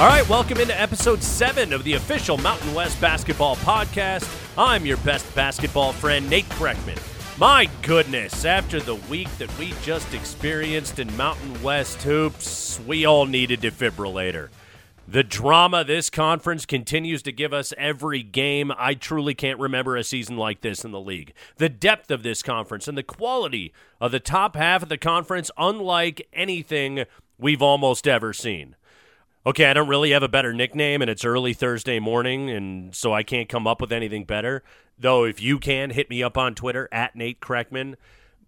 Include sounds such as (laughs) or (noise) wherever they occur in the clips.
All right, welcome into episode seven of the official Mountain West Basketball Podcast. I'm your best basketball friend, Nate Kreckman. My goodness, after the week that we just experienced in Mountain West hoops, we all need a defibrillator. The drama this conference continues to give us every game. I truly can't remember a season like this in the league. The depth of this conference and the quality of the top half of the conference, unlike anything we've almost ever seen. Okay, I don't really have a better nickname, and it's early Thursday morning, and so I can't come up with anything better. Though, if you can, hit me up on Twitter at Nate Kreckman.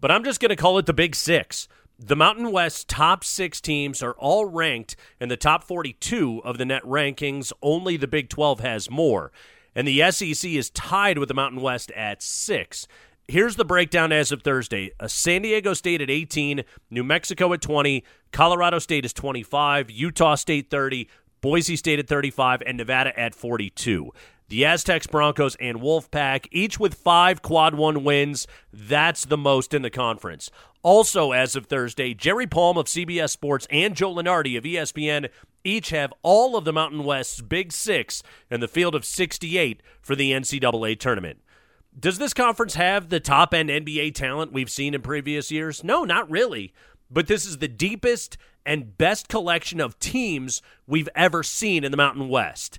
But I'm just going to call it the Big Six. The Mountain West top six teams are all ranked in the top 42 of the net rankings. Only the Big 12 has more. And the SEC is tied with the Mountain West at six. Here's the breakdown as of Thursday. A San Diego State at 18, New Mexico at 20, Colorado State is 25, Utah State 30, Boise State at 35, and Nevada at 42. The Aztecs, Broncos, and Wolfpack, each with five quad one wins. That's the most in the conference. Also, as of Thursday, Jerry Palm of CBS Sports and Joe Lunardi of ESPN each have all of the Mountain West's Big Six in the field of 68 for the NCAA tournament. Does this conference have the top end NBA talent we've seen in previous years? No, not really. But this is the deepest and best collection of teams we've ever seen in the Mountain West.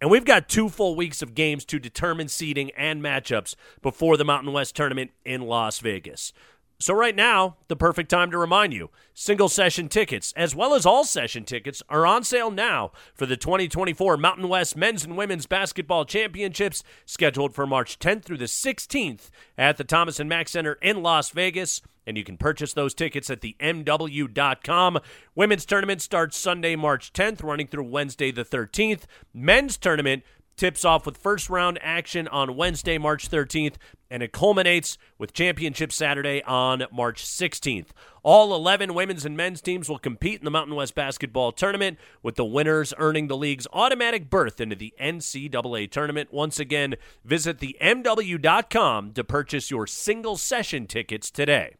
And we've got two full weeks of games to determine seeding and matchups before the Mountain West tournament in Las Vegas. So, right now, the perfect time to remind you single session tickets, as well as all session tickets, are on sale now for the 2024 Mountain West Men's and Women's Basketball Championships, scheduled for March 10th through the 16th at the Thomas and Mack Center in Las Vegas. And you can purchase those tickets at the MW.com. Women's tournament starts Sunday, March 10th, running through Wednesday, the 13th. Men's tournament tips off with first round action on Wednesday, March 13th, and it culminates with Championship Saturday on March 16th. All 11 women's and men's teams will compete in the Mountain West Basketball Tournament, with the winners earning the league's automatic berth into the NCAA tournament. Once again, visit the MW.com to purchase your single session tickets today.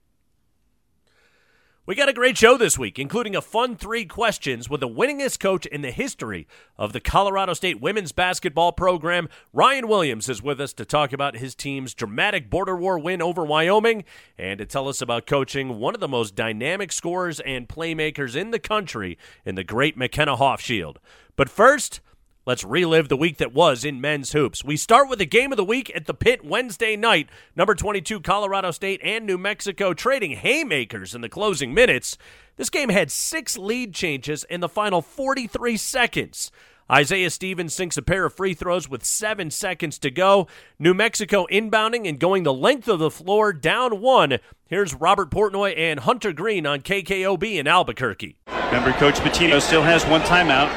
We got a great show this week, including a fun three questions with the winningest coach in the history of the Colorado State women's basketball program. Ryun Williams is with us to talk about his team's dramatic border war win over Wyoming and to tell us about coaching one of the most dynamic scorers and playmakers in the country in the great McKenna Hofschild. But first, Let's relive the week that was in men's hoops. We start with the game of the week at the pit Wednesday night. Number 22, Colorado State and New Mexico trading haymakers in the closing minutes. This game had six lead changes in the final 43 seconds. Isaiah Stevens sinks a pair of free throws with seven seconds to go. New Mexico inbounding and going the length of the floor down one. Here's Robert Portnoy and Hunter Green on KKOB in Albuquerque. Remember, Coach Pitino still has one timeout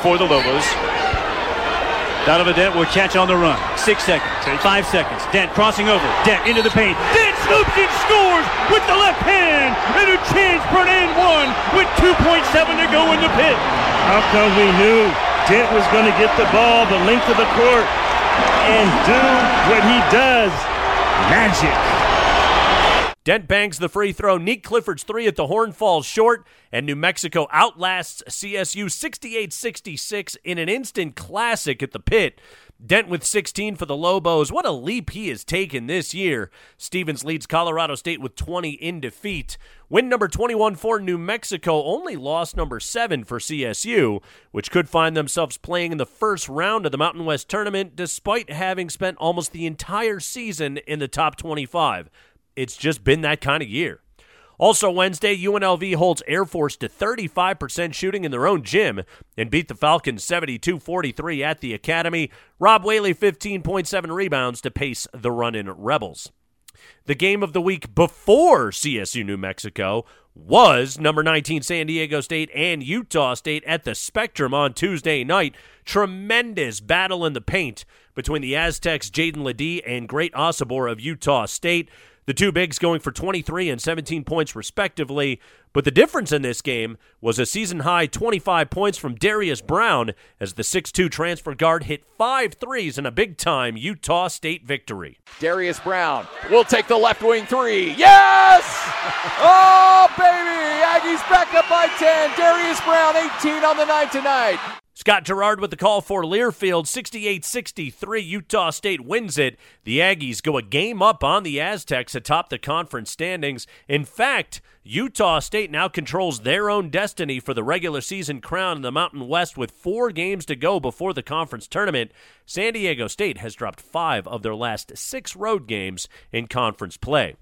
for the Lobos. Donovan Dent will catch on the run. Six seconds. Five seconds. Dent crossing over. Dent into the paint. Dent scoops and scores with the left hand. And a chance for an and one with 2.7 to go in the pit. How come we knew Dent was going to get the ball the length of the court and do what he does? Magic. Dent bangs the free throw. Nique Clifford's three at the horn falls short, and New Mexico outlasts CSU 68 66 in an instant classic at the pit. Dent with 16 for the Lobos. What a leap he has taken this year. Stevens leads Colorado State with 20 in defeat. Win number 21 for New Mexico, only lost number 7 for CSU, which could find themselves playing in the first round of the Mountain West tournament despite having spent almost the entire season in the top 25 it's just been that kind of year. Also, Wednesday, UNLV holds Air Force to 35% shooting in their own gym and beat the Falcons 72 43 at the Academy. Rob Whaley, 15.7 rebounds to pace the Runnin' Rebels. The game of the week before CSU New Mexico was number 19 San Diego State and Utah State at the Spectrum on Tuesday night. Tremendous battle in the paint between the Aztecs' Jaedon LeDee and Great Osobor of Utah State. The two bigs going for 23 and 17 points, respectively. But the difference in this game was a season high 25 points from Darius Brown as the 6'2 transfer guard hit five threes in a big time Utah State victory. Darius Brown will take the left wing three. Yes! (laughs) Oh, baby! Aggies back up by 10. Darius Brown, 18 on the night tonight. Scott Gerard with the call for Learfield. 68 63. Utah State wins it. The Aggies go a game up on the Aztecs atop the conference standings. In fact, Utah State now controls their own destiny for the regular season crown in the Mountain West with four games to go before the conference tournament. San Diego State has dropped five of their last six road games in conference play.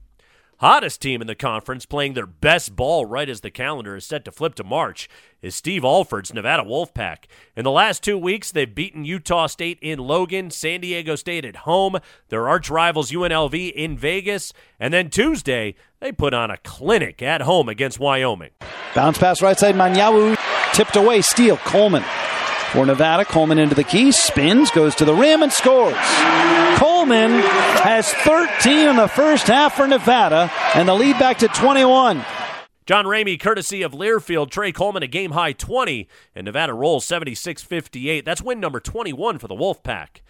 Hottest team in the conference playing their best ball right as the calendar is set to flip to March is Steve Alford's Nevada Wolfpack. In the last two weeks, they've beaten Utah State in Logan, San Diego State at home, their arch rivals UNLV in Vegas, and then Tuesday, they put on a clinic at home against Wyoming. Bounce pass right side, Manyawu tipped away, steal, Coleman. For Nevada, Coleman into the key, spins, goes to the rim, and scores. Coleman has 13 in the first half for Nevada, and the lead back to 21. John Ramey, courtesy of Learfield, Tre Coleman, a game high 20, and Nevada rolls 76 58. That's win number 21 for the Wolfpack.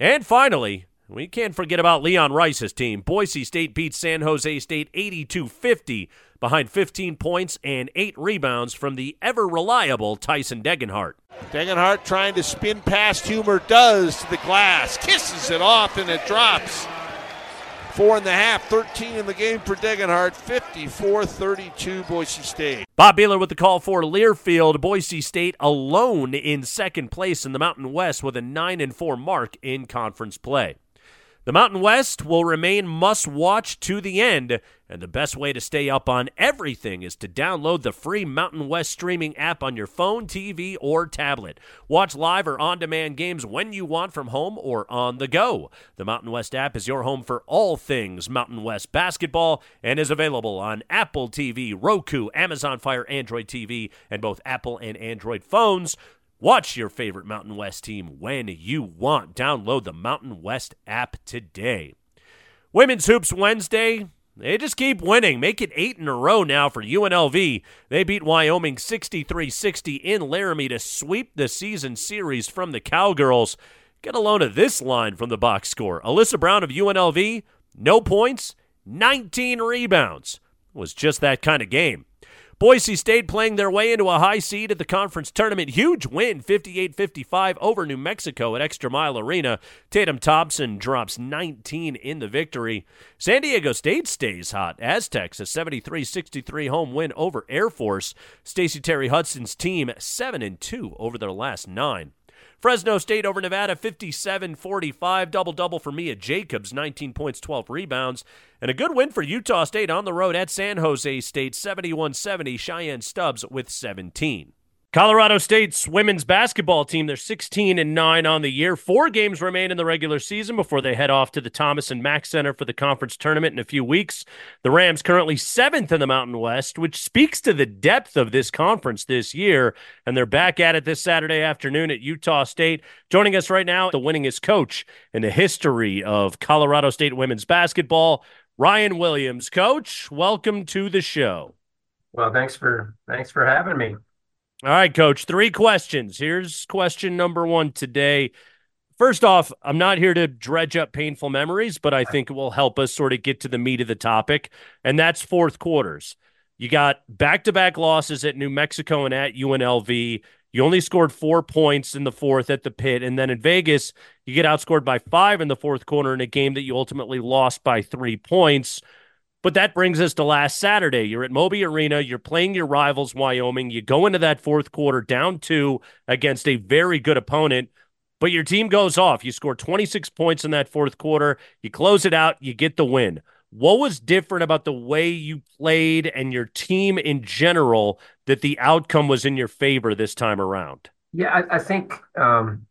And finally, we can't forget about Leon Rice's team. Boise State beats San Jose State 82 50 behind 15 points and 8 rebounds from the ever reliable Tyson Degenhart. Degenhart trying to spin past Humor does to the glass, kisses it off, and it drops. Four and a half, 13 in the game for Degenhart, 54 32 Boise State. Bob Behler with the call for Learfield. Boise State alone in second place in the Mountain West with a 9 and 4 mark in conference play. The Mountain West will remain must watch to the end, and the best way to stay up on everything is to download the free Mountain West streaming app on your phone, TV, or tablet. Watch live or on demand games when you want from home or on the go. The Mountain West app is your home for all things Mountain West basketball and is available on Apple TV, Roku, Amazon Fire Android TV, and both Apple and Android phones. Watch your favorite Mountain West team when you want. Download the Mountain West app today. Women's Hoops Wednesday. They just keep winning. Make it eight in a row now for UNLV. They beat Wyoming 63 60 in Laramie to sweep the season series from the Cowgirls. Get a load of this line from the box score. Alyssa Brown of UNLV, no points, 19 rebounds. It Was just that kind of game. Boise State playing their way into a high seed at the conference tournament. Huge win, 58 55 over New Mexico at Extra Mile Arena. Tatum Thompson drops 19 in the victory. San Diego State stays hot. Aztecs, a 73 63 home win over Air Force. Stacie Terry-Hutson's team, 7 and 2 over their last nine. Fresno State over Nevada 57 45. Double double for Mia Jacobs, 19 points, 12 rebounds. And a good win for Utah State on the road at San Jose State 71 70. Cheyenne Stubbs with 17. Colorado State's women's basketball team, they're 16 and 9 on the year. Four games remain in the regular season before they head off to the Thomas and Mack Center for the conference tournament in a few weeks. The Rams currently seventh in the Mountain West, which speaks to the depth of this conference this year. And they're back at it this Saturday afternoon at Utah State. Joining us right now, the winningest coach in the history of Colorado State women's basketball, Ryun Williams. Coach, welcome to the show. Well, thanks for thanks for having me. All right, coach, three questions. Here's question number one today. First off, I'm not here to dredge up painful memories, but I think it will help us sort of get to the meat of the topic, and that's fourth quarters. You got back to back losses at New Mexico and at UNLV. You only scored four points in the fourth at the pit. And then in Vegas, you get outscored by five in the fourth quarter in a game that you ultimately lost by three points. But that brings us to last Saturday. You're at Moby Arena. You're playing your rivals, Wyoming. You go into that fourth quarter down two against a very good opponent, but your team goes off. You score 26 points in that fourth quarter. You close it out. You get the win. What was different about the way you played and your team in general that the outcome was in your favor this time around? Yeah, I, I think um,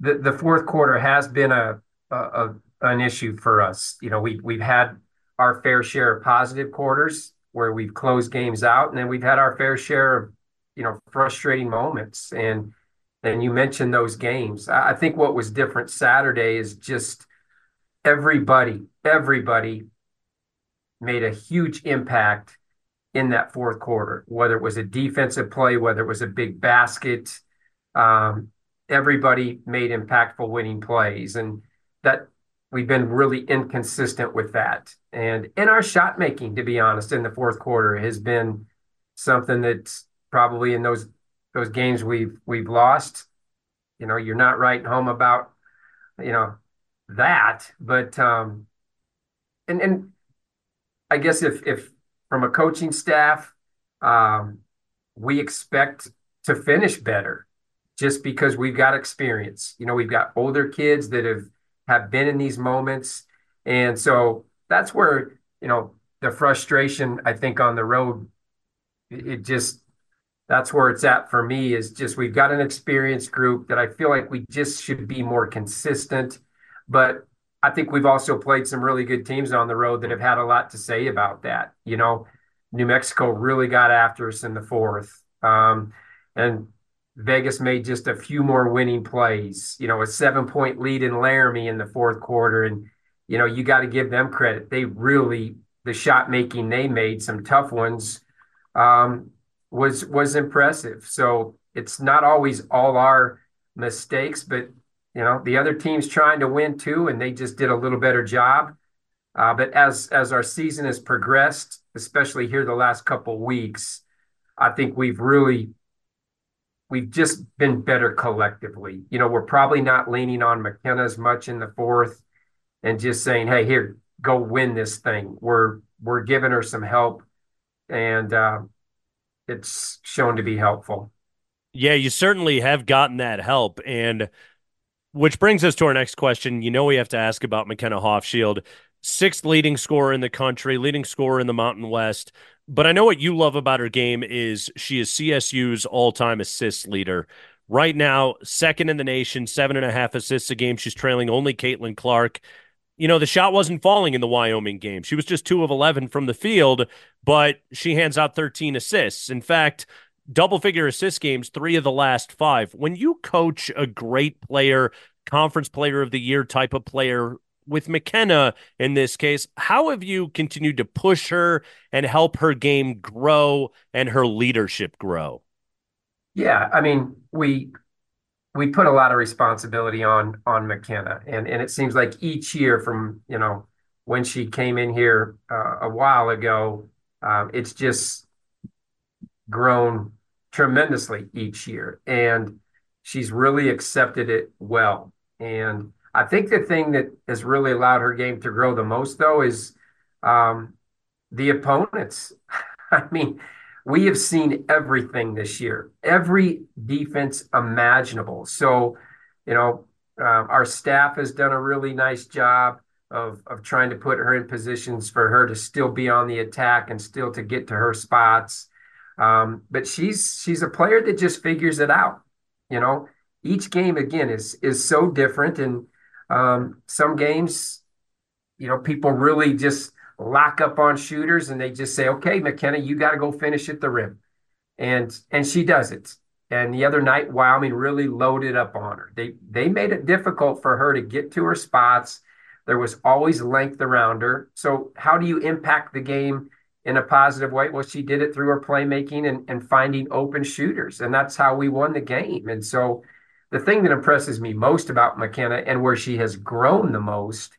the the fourth quarter has been a, a, a an issue for us. You know, we we've had our fair share of positive quarters where we've closed games out, and then we've had our fair share of you know frustrating moments. And and you mentioned those games. I think what was different Saturday is just everybody, everybody made a huge impact in that fourth quarter, whether it was a defensive play, whether it was a big basket. Um, everybody made impactful winning plays. And that we've been really inconsistent with that. And in our shot making, to be honest, in the fourth quarter has been something that's probably in those those games we've we've lost. You know, you're not writing home about, you know, that, but um, and and I guess if if from a coaching staff, um, we expect to finish better just because we've got experience. You know, we've got older kids that have have been in these moments, and so that's where you know the frustration I think on the road. It just that's where it's at for me is just we've got an experienced group that I feel like we just should be more consistent. But I think we've also played some really good teams on the road that have had a lot to say about that. You know, New Mexico really got after us in the fourth. Um, and Vegas made just a few more winning plays, you know, a seven point lead in Laramie in the fourth quarter. And, you know, you got to give them credit. They really, the shot making they made, some tough ones, um, was was impressive. So it's not always all our mistakes, but you know the other team's trying to win too, and they just did a little better job. Uh, but as as our season has progressed, especially here the last couple weeks, I think we've really we've just been better collectively. You know, we're probably not leaning on McKenna as much in the fourth and just saying, "Hey, here, go win this thing." We're we're giving her some help, and uh, it's shown to be helpful. Yeah, you certainly have gotten that help. And which brings us to our next question. You know, we have to ask about McKenna Hofschild, sixth leading scorer in the country, leading scorer in the Mountain West. But I know what you love about her game is she is CSU's all time assist leader. Right now, second in the nation, seven and a half assists a game. She's trailing only Caitlin Clark you know, the shot wasn't falling in the Wyoming game. She was just two of 11 from the field, but she hands out 13 assists. In fact, double figure assist games, three of the last five. When you coach a great player, conference player of the year type of player, with McKenna in this case, how have you continued to push her and help her game grow and her leadership grow? Yeah, I mean, we we put a lot of responsibility on on McKenna, and and it seems like each year from you know when she came in here uh, a while ago, um, it's just grown tremendously each year, and she's really accepted it well. And I think the thing that has really allowed her game to grow the most, though, is um, the opponents. (laughs) I mean, we have seen everything this year, every defense imaginable. So, you know, um, our staff has done a really nice job of of trying to put her in positions for her to still be on the attack and still to get to her spots. Um, but she's she's a player that just figures it out. You know, each game again is is so different, and um, some games, you know, people really just lock up on shooters and they just say, okay, McKenna, you got to go finish at the rim. And and she does it. And the other night, Wyoming really loaded up on her. They they made it difficult for her to get to her spots. There was always length around her. So how do you impact the game in a positive way? Well, she did it through her playmaking and, and finding open shooters. And that's how we won the game. And so the thing that impresses me most about McKenna and where she has grown the most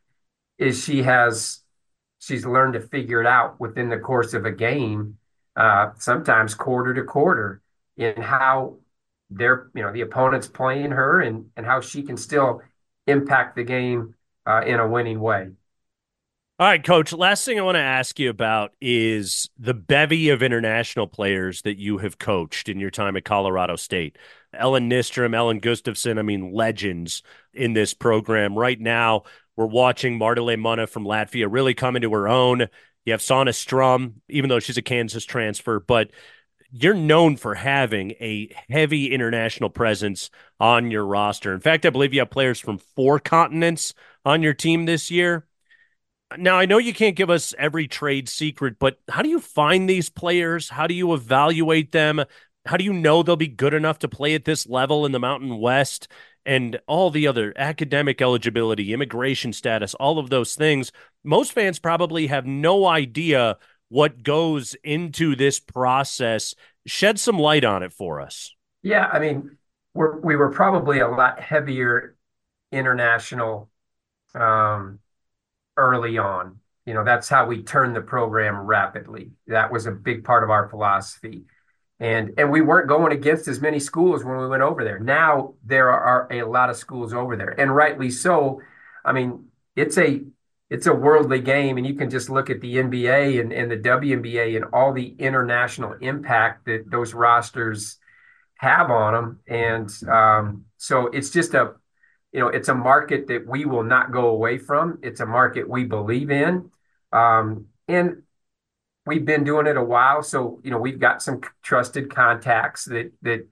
is she has she's learned to figure it out within the course of a game, uh, sometimes quarter to quarter, in how they're you know the opponent's playing her and and how she can still impact the game uh, in a winning way. All right, coach. Last thing I want to ask you about is the bevy of international players that you have coached in your time at Colorado State. Ellen Nystrom, Ellen Gustafson, I mean, legends in this program. Right now, we're watching Marta Munna from Latvia really come into her own. You have Sanne Strum, even though she's a Kansas transfer, but you're known for having a heavy international presence on your roster. In fact, I believe you have players from four continents on your team this year. Now, I know you can't give us every trade secret, but how do you find these players? How do you evaluate them? How do you know they'll be good enough to play at this level in the Mountain West? and all the other academic eligibility, immigration status, all of those things, most fans probably have no idea what goes into this process. Shed some light on it for us. Yeah, I mean, we're, we were probably a lot heavier international um, early on. You know, that's how we turned the program rapidly. That was a big part of our philosophy. and and we weren't going against as many schools when we went over there. Now there are a lot of schools over there, and rightly so. I mean, it's a it's a worldly game, and you can just look at the NBA and, and the WNBA and all the international impact that those rosters have on them. And um, so it's just a you know it's a market that we will not go away from. It's a market we believe in, um, and we've been doing it a while, so you know we've got some trusted contacts that that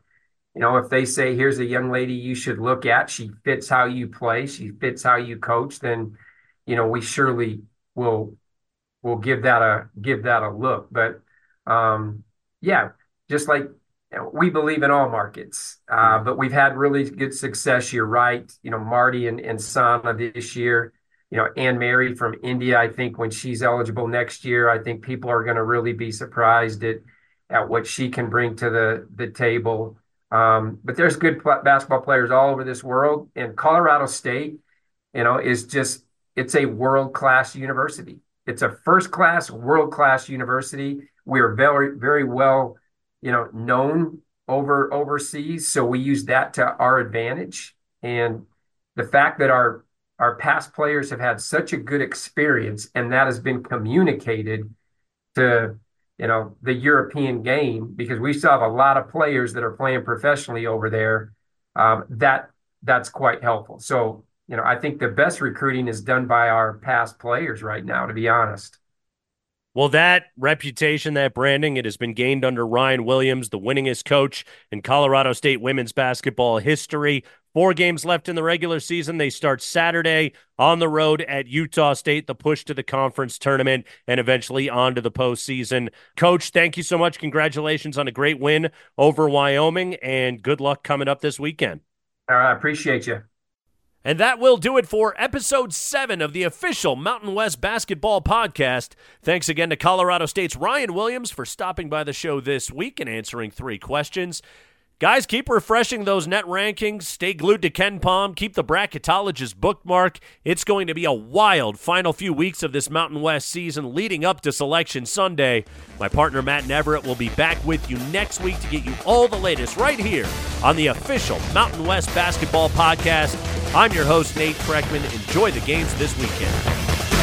you know if they say here's a young lady you should look at, she fits how you play, she fits how you coach, then you know we surely will will give that a give that a look. But um, yeah, just like we believe in all markets, uh, but we've had really good success. You're right. You know, Marty and, and Sana this year you know, Anne Mary from India, I think when she's eligible next year, I think people are going to really be surprised at at what she can bring to the the table. Um, but there's good pl- basketball players all over this world, and Colorado State, you know, is just it's a world class university. It's a first class, world class university. We are very very well, you know, known over overseas, so we use that to our advantage. And the fact that our our past players have had such a good experience and that has been communicated to you know the European game because we still have a lot of players that are playing professionally over there. Um, that that's quite helpful. So you know I think the best recruiting is done by our past players right now. To be honest. Well, that reputation, that branding, it has been gained under Ryun Williams, the winningest coach in Colorado State women's basketball history. Four games left in the regular season. They start Saturday on the road at Utah State, the push to the conference tournament, and eventually on to the postseason. Coach, thank you so much. Congratulations on a great win over Wyoming, and good luck coming up this weekend. All right, I appreciate you. And that will do it for episode seven of the official Mountain West Basketball Podcast. Thanks again to Colorado State's Ryun Williams for stopping by the show this week and answering three questions. Guys, keep refreshing those net rankings. Stay glued to KenPom. Keep the bracketologist bookmark. It's going to be a wild final few weeks of this Mountain West season leading up to Selection Sunday. My partner Matt Neverett will be back with you next week to get you all the latest right here on the official Mountain West Basketball Podcast. I'm your host, Nate Kreckman. Enjoy the games this weekend.